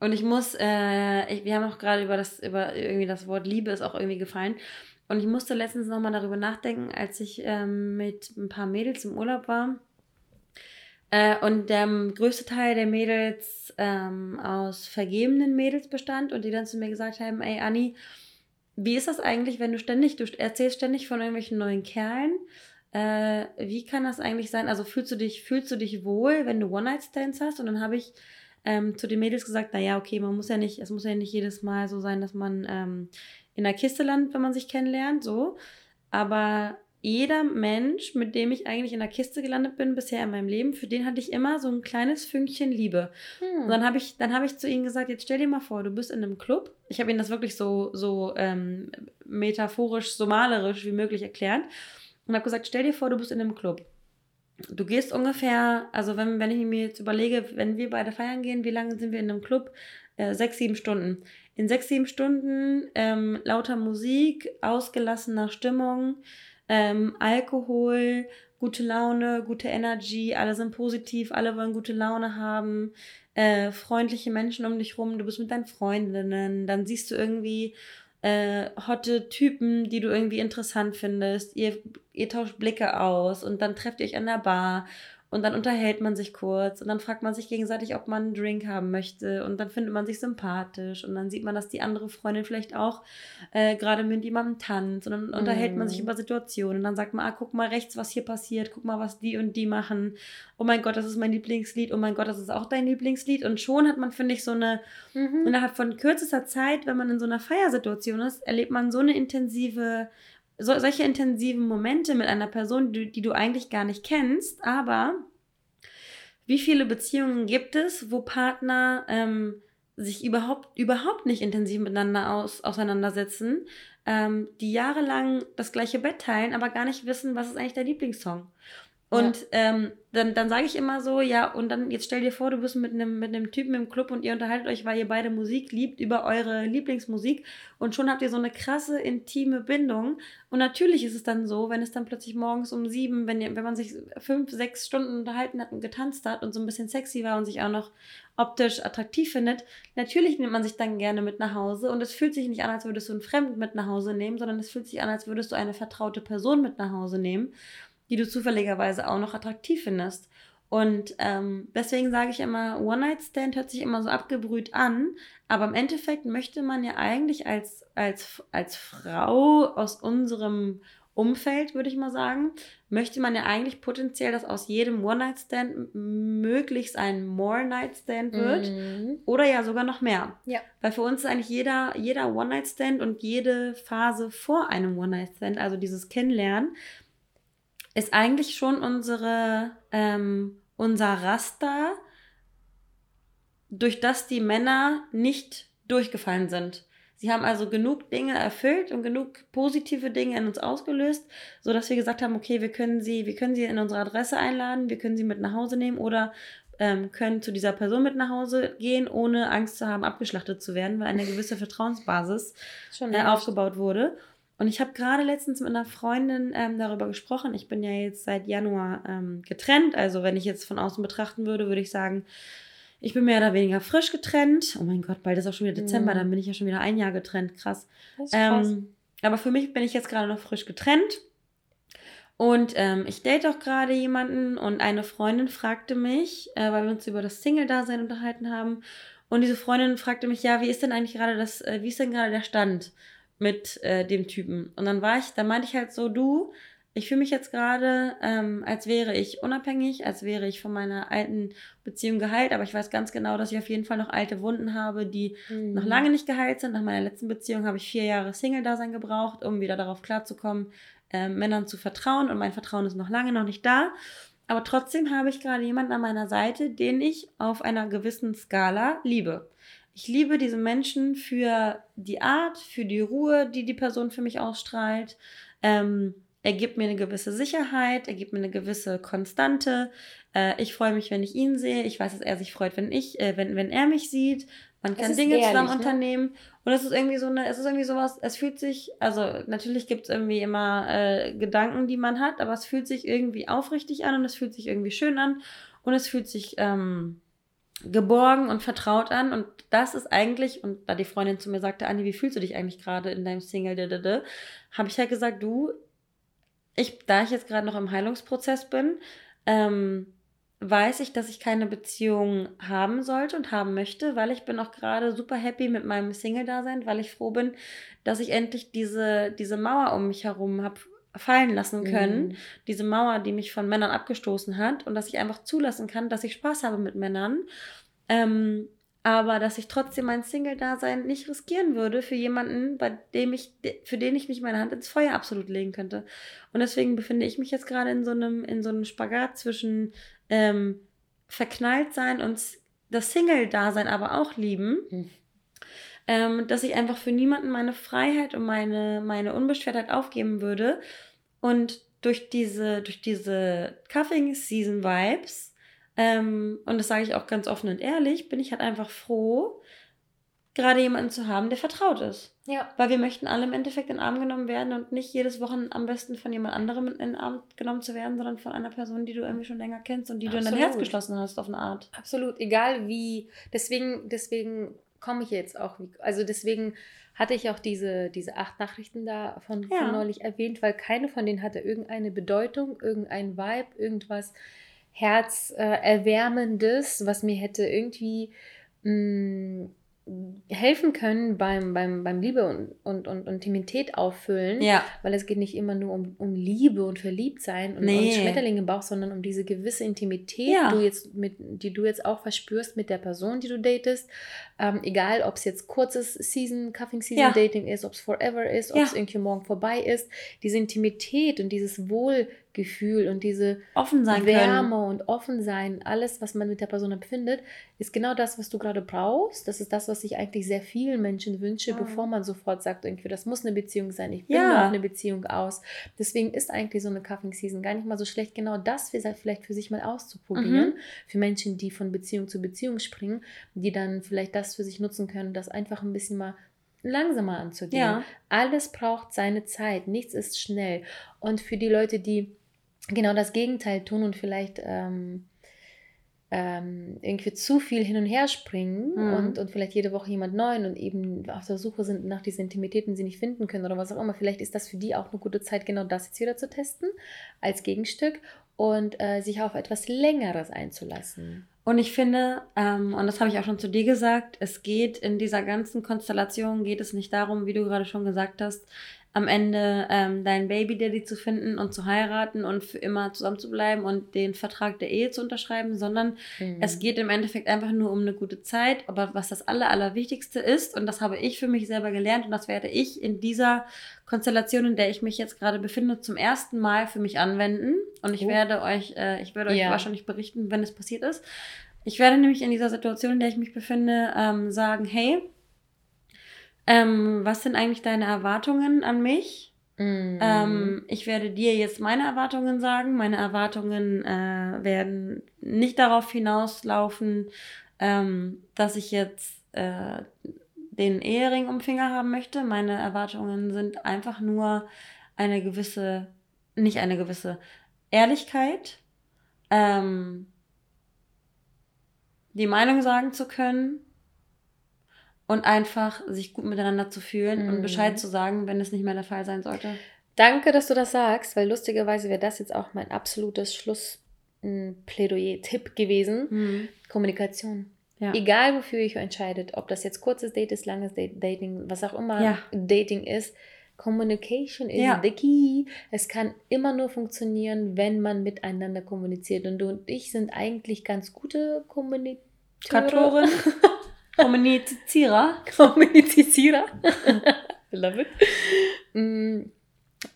Und ich muss, äh, ich, wir haben auch gerade über das, über irgendwie das Wort Liebe ist auch irgendwie gefallen. Und ich musste letztens nochmal darüber nachdenken, als ich ähm, mit ein paar Mädels im Urlaub war. Äh, und der größte Teil der Mädels ähm, aus vergebenen Mädels bestand und die dann zu mir gesagt haben, ey Anni, wie ist das eigentlich, wenn du ständig, du erzählst ständig von irgendwelchen neuen Kerlen, äh, wie kann das eigentlich sein? Also fühlst du dich, fühlst du dich wohl, wenn du One-Night-Stands hast? Und dann habe ich ähm, zu den Mädels gesagt, naja, okay, man muss ja nicht, es muss ja nicht jedes Mal so sein, dass man ähm, in der Kiste landet, wenn man sich kennenlernt, so. Aber jeder Mensch, mit dem ich eigentlich in der Kiste gelandet bin bisher in meinem Leben, für den hatte ich immer so ein kleines Fünkchen Liebe. Hm. Und dann habe ich, dann ich zu ihnen gesagt, jetzt stell dir mal vor, du bist in einem Club. Ich habe ihnen das wirklich so, so ähm, metaphorisch, so malerisch wie möglich erklärt. Und habe gesagt, stell dir vor, du bist in einem Club du gehst ungefähr, also wenn, wenn ich mir jetzt überlege, wenn wir beide feiern gehen, wie lange sind wir in einem Club? Äh, sechs, sieben Stunden. In sechs, sieben Stunden ähm, lauter Musik, ausgelassener Stimmung, ähm, Alkohol, gute Laune, gute Energy, alle sind positiv, alle wollen gute Laune haben, äh, freundliche Menschen um dich rum, du bist mit deinen Freundinnen, dann siehst du irgendwie äh, hotte Typen, die du irgendwie interessant findest. Ihr, ihr tauscht Blicke aus und dann trefft ihr euch an der Bar und dann unterhält man sich kurz und dann fragt man sich gegenseitig, ob man einen Drink haben möchte und dann findet man sich sympathisch und dann sieht man, dass die andere Freundin vielleicht auch äh, gerade mit jemandem tanzt und dann mm. unterhält man sich mhm. über Situationen und dann sagt man, ah, guck mal rechts, was hier passiert, guck mal, was die und die machen. Oh mein Gott, das ist mein Lieblingslied, oh mein Gott, das ist auch dein Lieblingslied und schon hat man, finde ich, so eine, mhm. innerhalb von kürzester Zeit, wenn man in so einer Feiersituation ist, erlebt man so eine intensive so, solche intensiven Momente mit einer Person, die, die du eigentlich gar nicht kennst, aber wie viele Beziehungen gibt es, wo Partner ähm, sich überhaupt, überhaupt nicht intensiv miteinander aus, auseinandersetzen, ähm, die jahrelang das gleiche Bett teilen, aber gar nicht wissen, was ist eigentlich der Lieblingssong. Und ja. ähm, dann, dann sage ich immer so, ja, und dann jetzt stell dir vor, du bist mit einem mit Typen im Club und ihr unterhaltet euch, weil ihr beide Musik liebt, über eure Lieblingsmusik und schon habt ihr so eine krasse intime Bindung. Und natürlich ist es dann so, wenn es dann plötzlich morgens um sieben, wenn, ihr, wenn man sich fünf, sechs Stunden unterhalten hat und getanzt hat und so ein bisschen sexy war und sich auch noch optisch attraktiv findet, natürlich nimmt man sich dann gerne mit nach Hause und es fühlt sich nicht an, als würdest du einen Fremden mit nach Hause nehmen, sondern es fühlt sich an, als würdest du eine vertraute Person mit nach Hause nehmen die du zufälligerweise auch noch attraktiv findest. Und ähm, deswegen sage ich immer, One-Night-Stand hört sich immer so abgebrüht an, aber im Endeffekt möchte man ja eigentlich als, als, als Frau aus unserem Umfeld, würde ich mal sagen, möchte man ja eigentlich potenziell, dass aus jedem One-Night-Stand möglichst ein More-Night-Stand wird mhm. oder ja sogar noch mehr. Ja. Weil für uns ist eigentlich jeder, jeder One-Night-Stand und jede Phase vor einem One-Night-Stand, also dieses Kennenlernen, ist eigentlich schon unsere, ähm, unser Raster, durch das die Männer nicht durchgefallen sind. Sie haben also genug Dinge erfüllt und genug positive Dinge in uns ausgelöst, so dass wir gesagt haben, okay, wir können sie, wir können sie in unsere Adresse einladen, wir können sie mit nach Hause nehmen oder ähm, können zu dieser Person mit nach Hause gehen, ohne Angst zu haben, abgeschlachtet zu werden, weil eine gewisse Vertrauensbasis äh, aufgebaut wurde. Und ich habe gerade letztens mit einer Freundin ähm, darüber gesprochen. Ich bin ja jetzt seit Januar ähm, getrennt. Also wenn ich jetzt von außen betrachten würde, würde ich sagen, ich bin mehr oder weniger frisch getrennt. Oh mein Gott, bald ist auch schon wieder Dezember, mhm. dann bin ich ja schon wieder ein Jahr getrennt. Krass. Das ist krass. Ähm, aber für mich bin ich jetzt gerade noch frisch getrennt. Und ähm, ich date auch gerade jemanden und eine Freundin fragte mich, äh, weil wir uns über das Single-Dasein unterhalten haben. Und diese Freundin fragte mich, ja, wie ist denn eigentlich gerade das, äh, wie ist denn gerade der Stand? Mit äh, dem Typen. Und dann war ich, da meinte ich halt so, du, ich fühle mich jetzt gerade, ähm, als wäre ich unabhängig, als wäre ich von meiner alten Beziehung geheilt, aber ich weiß ganz genau, dass ich auf jeden Fall noch alte Wunden habe, die mhm. noch lange nicht geheilt sind. Nach meiner letzten Beziehung habe ich vier Jahre Single-Dasein gebraucht, um wieder darauf klarzukommen, äh, Männern zu vertrauen. Und mein Vertrauen ist noch lange noch nicht da. Aber trotzdem habe ich gerade jemanden an meiner Seite, den ich auf einer gewissen Skala liebe. Ich liebe diese Menschen für die Art, für die Ruhe, die die Person für mich ausstrahlt. Ähm, er gibt mir eine gewisse Sicherheit, er gibt mir eine gewisse Konstante. Äh, ich freue mich, wenn ich ihn sehe. Ich weiß, dass er sich freut, wenn ich, äh, wenn, wenn er mich sieht. Man kann Dinge ehrlich, zusammen ne? unternehmen. Und es ist irgendwie so eine, es ist irgendwie sowas, es fühlt sich, also natürlich gibt es irgendwie immer äh, Gedanken, die man hat, aber es fühlt sich irgendwie aufrichtig an und es fühlt sich irgendwie schön an und es fühlt sich ähm, geborgen und vertraut an. Und das ist eigentlich, und da die Freundin zu mir sagte, Anni, wie fühlst du dich eigentlich gerade in deinem Single, habe ich halt gesagt, du, ich, da ich jetzt gerade noch im Heilungsprozess bin, ähm, weiß ich, dass ich keine Beziehung haben sollte und haben möchte, weil ich bin auch gerade super happy mit meinem Single-Dasein, weil ich froh bin, dass ich endlich diese, diese Mauer um mich herum habe fallen lassen können. Mhm. Diese Mauer, die mich von Männern abgestoßen hat und dass ich einfach zulassen kann, dass ich Spaß habe mit Männern. Ähm, aber dass ich trotzdem mein Single-Dasein nicht riskieren würde für jemanden, bei dem ich, für den ich nicht meine Hand ins Feuer absolut legen könnte. Und deswegen befinde ich mich jetzt gerade in so einem, in so einem Spagat zwischen ähm, verknallt sein und das Single-Dasein aber auch lieben. Mhm. Ähm, dass ich einfach für niemanden meine Freiheit und meine, meine Unbeschwertheit aufgeben würde. Und durch diese, durch diese Cuffing Season Vibes ähm, und das sage ich auch ganz offen und ehrlich, bin ich halt einfach froh, gerade jemanden zu haben, der vertraut ist. Ja. Weil wir möchten alle im Endeffekt in den Arm genommen werden und nicht jedes Wochen am besten von jemand anderem in den Arm genommen zu werden, sondern von einer Person, die du irgendwie schon länger kennst und die Absolut. du in dein Herz geschlossen hast auf eine Art. Absolut, egal wie. Deswegen, deswegen komme ich jetzt auch, also deswegen hatte ich auch diese, diese acht Nachrichten da von, ja. von neulich erwähnt, weil keine von denen hatte irgendeine Bedeutung, irgendein Vibe, irgendwas Herzerwärmendes, was mir hätte irgendwie mh, mm, helfen können beim, beim, beim Liebe und, und, und Intimität auffüllen. Ja. Weil es geht nicht immer nur um, um Liebe und Verliebtsein und, nee. und Schmetterlinge im Bauch, sondern um diese gewisse Intimität, ja. du jetzt mit, die du jetzt auch verspürst mit der Person, die du datest. Ähm, egal, ob es jetzt kurzes Season, Cuffing Season ja. Dating ist, ob es forever ist, ob es irgendwie morgen vorbei ist. Diese Intimität und dieses Wohl Gefühl und diese offen sein Wärme können. und offen sein, alles, was man mit der Person empfindet, ist genau das, was du gerade brauchst. Das ist das, was ich eigentlich sehr vielen Menschen wünsche, Ja. bevor man sofort sagt, irgendwie, das muss eine Beziehung sein. Ich bin Ja. auf eine Beziehung aus. Deswegen ist eigentlich so eine Cuffing Season gar nicht mal so schlecht, genau das vielleicht für sich mal auszuprobieren. Mhm. Für Menschen, die von Beziehung zu Beziehung springen, die dann vielleicht das für sich nutzen können, das einfach ein bisschen mal langsamer anzugehen. Ja. Alles braucht seine Zeit, nichts ist schnell. Und für die Leute, die genau das Gegenteil tun und vielleicht ähm, ähm, irgendwie zu viel hin und her springen Mhm. und, und vielleicht jede Woche jemand neuen und eben auf der Suche sind nach diesen Intimitäten, die sie nicht finden können oder was auch immer. Vielleicht ist das für die auch eine gute Zeit, genau das jetzt wieder zu testen als Gegenstück und äh, sich auf etwas Längeres einzulassen. Und ich finde, ähm, und das habe ich auch schon zu dir gesagt, es geht in dieser ganzen Konstellation, geht es nicht darum, wie du gerade schon gesagt hast, am Ende ähm, dein Baby Daddy zu finden und zu heiraten und für immer zusammen zu bleiben und den Vertrag der Ehe zu unterschreiben, sondern Mhm. es geht im Endeffekt einfach nur um eine gute Zeit. Aber was das Aller, Allerwichtigste ist, und das habe ich für mich selber gelernt und das werde ich in dieser Konstellation, in der ich mich jetzt gerade befinde, zum ersten Mal für mich anwenden. Und ich Oh. werde euch, äh, ich werde euch Ja. wahrscheinlich berichten, wenn es passiert ist. Ich werde nämlich in dieser Situation, in der ich mich befinde, ähm, sagen, hey, ähm, was sind eigentlich deine Erwartungen an mich? Mhm. Ähm, ich werde dir jetzt meine Erwartungen sagen. Meine Erwartungen äh, werden nicht darauf hinauslaufen, ähm, dass ich jetzt äh, den Ehering um den Finger haben möchte. Meine Erwartungen sind einfach nur eine gewisse, nicht eine gewisse Ehrlichkeit, ähm, die Meinung sagen zu können und einfach sich gut miteinander zu fühlen und Mhm. Bescheid zu sagen, wenn es nicht mehr der Fall sein sollte. Danke, dass du das sagst, weil lustigerweise wäre das jetzt auch mein absolutes Schlussplädoyer-Tipp gewesen. Kommunikation. Ja. Egal, wofür ihr euch entscheidet, ob das jetzt kurzes Date ist, langes Date, Dating, was auch immer Ja. Dating ist, Communication is Ja. the key. Es kann immer nur funktionieren, wenn man miteinander kommuniziert. Und du und ich sind eigentlich ganz gute Kommunikatoren. *laughs* *laughs* Kommunizierer. Kommunizierer. *laughs* Love it.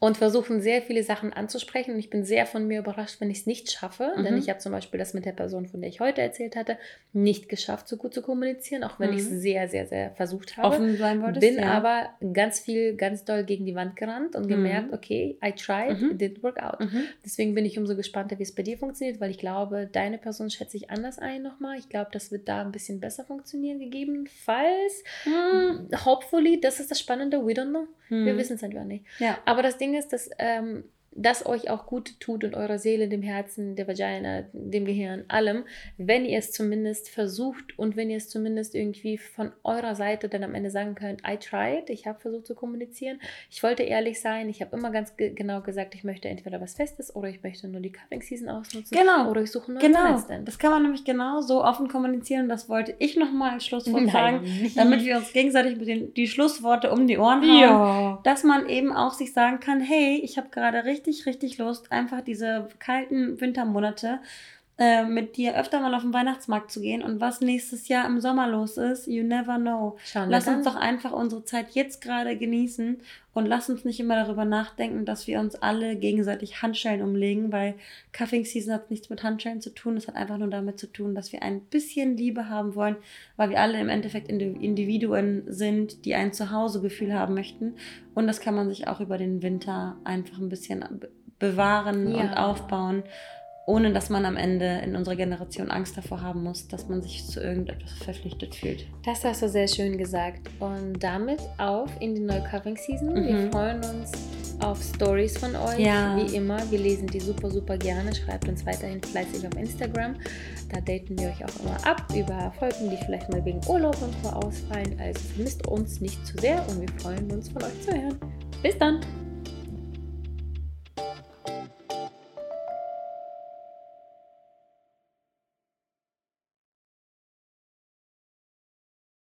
Und versuchen sehr viele Sachen anzusprechen. Und ich bin sehr von mir überrascht, wenn ich es nicht schaffe. Mhm. Denn ich habe zum Beispiel das mit der Person, von der ich heute erzählt hatte, nicht geschafft, so gut zu kommunizieren, auch wenn Mhm. ich es sehr, sehr, sehr versucht habe. Offen sein wolltest. Bin ja. aber ganz viel, ganz doll gegen die Wand gerannt und Mhm. gemerkt, okay, I tried, Mhm. it didn't work out. Mhm. Deswegen bin ich umso gespannter, wie es bei dir funktioniert, weil ich glaube, deine Person schätze ich anders ein nochmal. Ich glaube, das wird da ein bisschen besser funktionieren, gegebenenfalls. Mhm. Hopefully, das ist das Spannende, we don't know. Wir wissen es einfach nicht. Ja. Aber das Ding ist, dass ähm, das euch auch gut tut in eurer Seele, dem Herzen, der Vagina, dem Gehirn, allem, wenn ihr es zumindest versucht und wenn ihr es zumindest irgendwie von eurer Seite dann am Ende sagen könnt, I tried, ich habe versucht zu kommunizieren, ich wollte ehrlich sein, ich habe immer ganz ge genau gesagt, ich möchte entweder was Festes oder ich möchte nur die Cupping Season ausnutzen Genau. oder ich suche nur Genau, Stand. das kann man nämlich genau so offen kommunizieren. Das wollte ich nochmal als Schlusswort sagen, Nein. damit wir uns gegenseitig mit den, die Schlussworte um die Ohren hauen. ja. Dass man eben auch sich sagen kann, hey, ich habe gerade richtig, richtig Lust, einfach diese kalten Wintermonate äh, mit dir öfter mal auf den Weihnachtsmarkt zu gehen. Und was nächstes Jahr im Sommer los ist, you never know. Schauen Lass uns doch einfach unsere Zeit jetzt gerade genießen und lass uns nicht immer darüber nachdenken, dass wir uns alle gegenseitig Handschellen umlegen, weil Cuffing Season hat nichts mit Handschellen zu tun. Es hat einfach nur damit zu tun, dass wir ein bisschen Liebe haben wollen, weil wir alle im Endeffekt Indi- Individuen sind, die ein Zuhausegefühl haben möchten. Und das kann man sich auch über den Winter einfach ein bisschen be- bewahren Ja. und aufbauen ohne dass man am Ende in unserer Generation Angst davor haben muss, dass man sich zu irgendetwas verpflichtet fühlt. Das hast du sehr schön gesagt. Und damit auf in die neue Covering Season. Wir Mhm. freuen uns auf Stories von euch. Ja. Wie immer, wir lesen die super, super gerne. Schreibt uns weiterhin fleißig auf Instagram. Da daten wir euch auch immer ab über Folgen, die vielleicht mal wegen Urlaub und so ausfallen. Also vermisst uns nicht zu sehr und wir freuen uns von euch zu hören. Bis dann!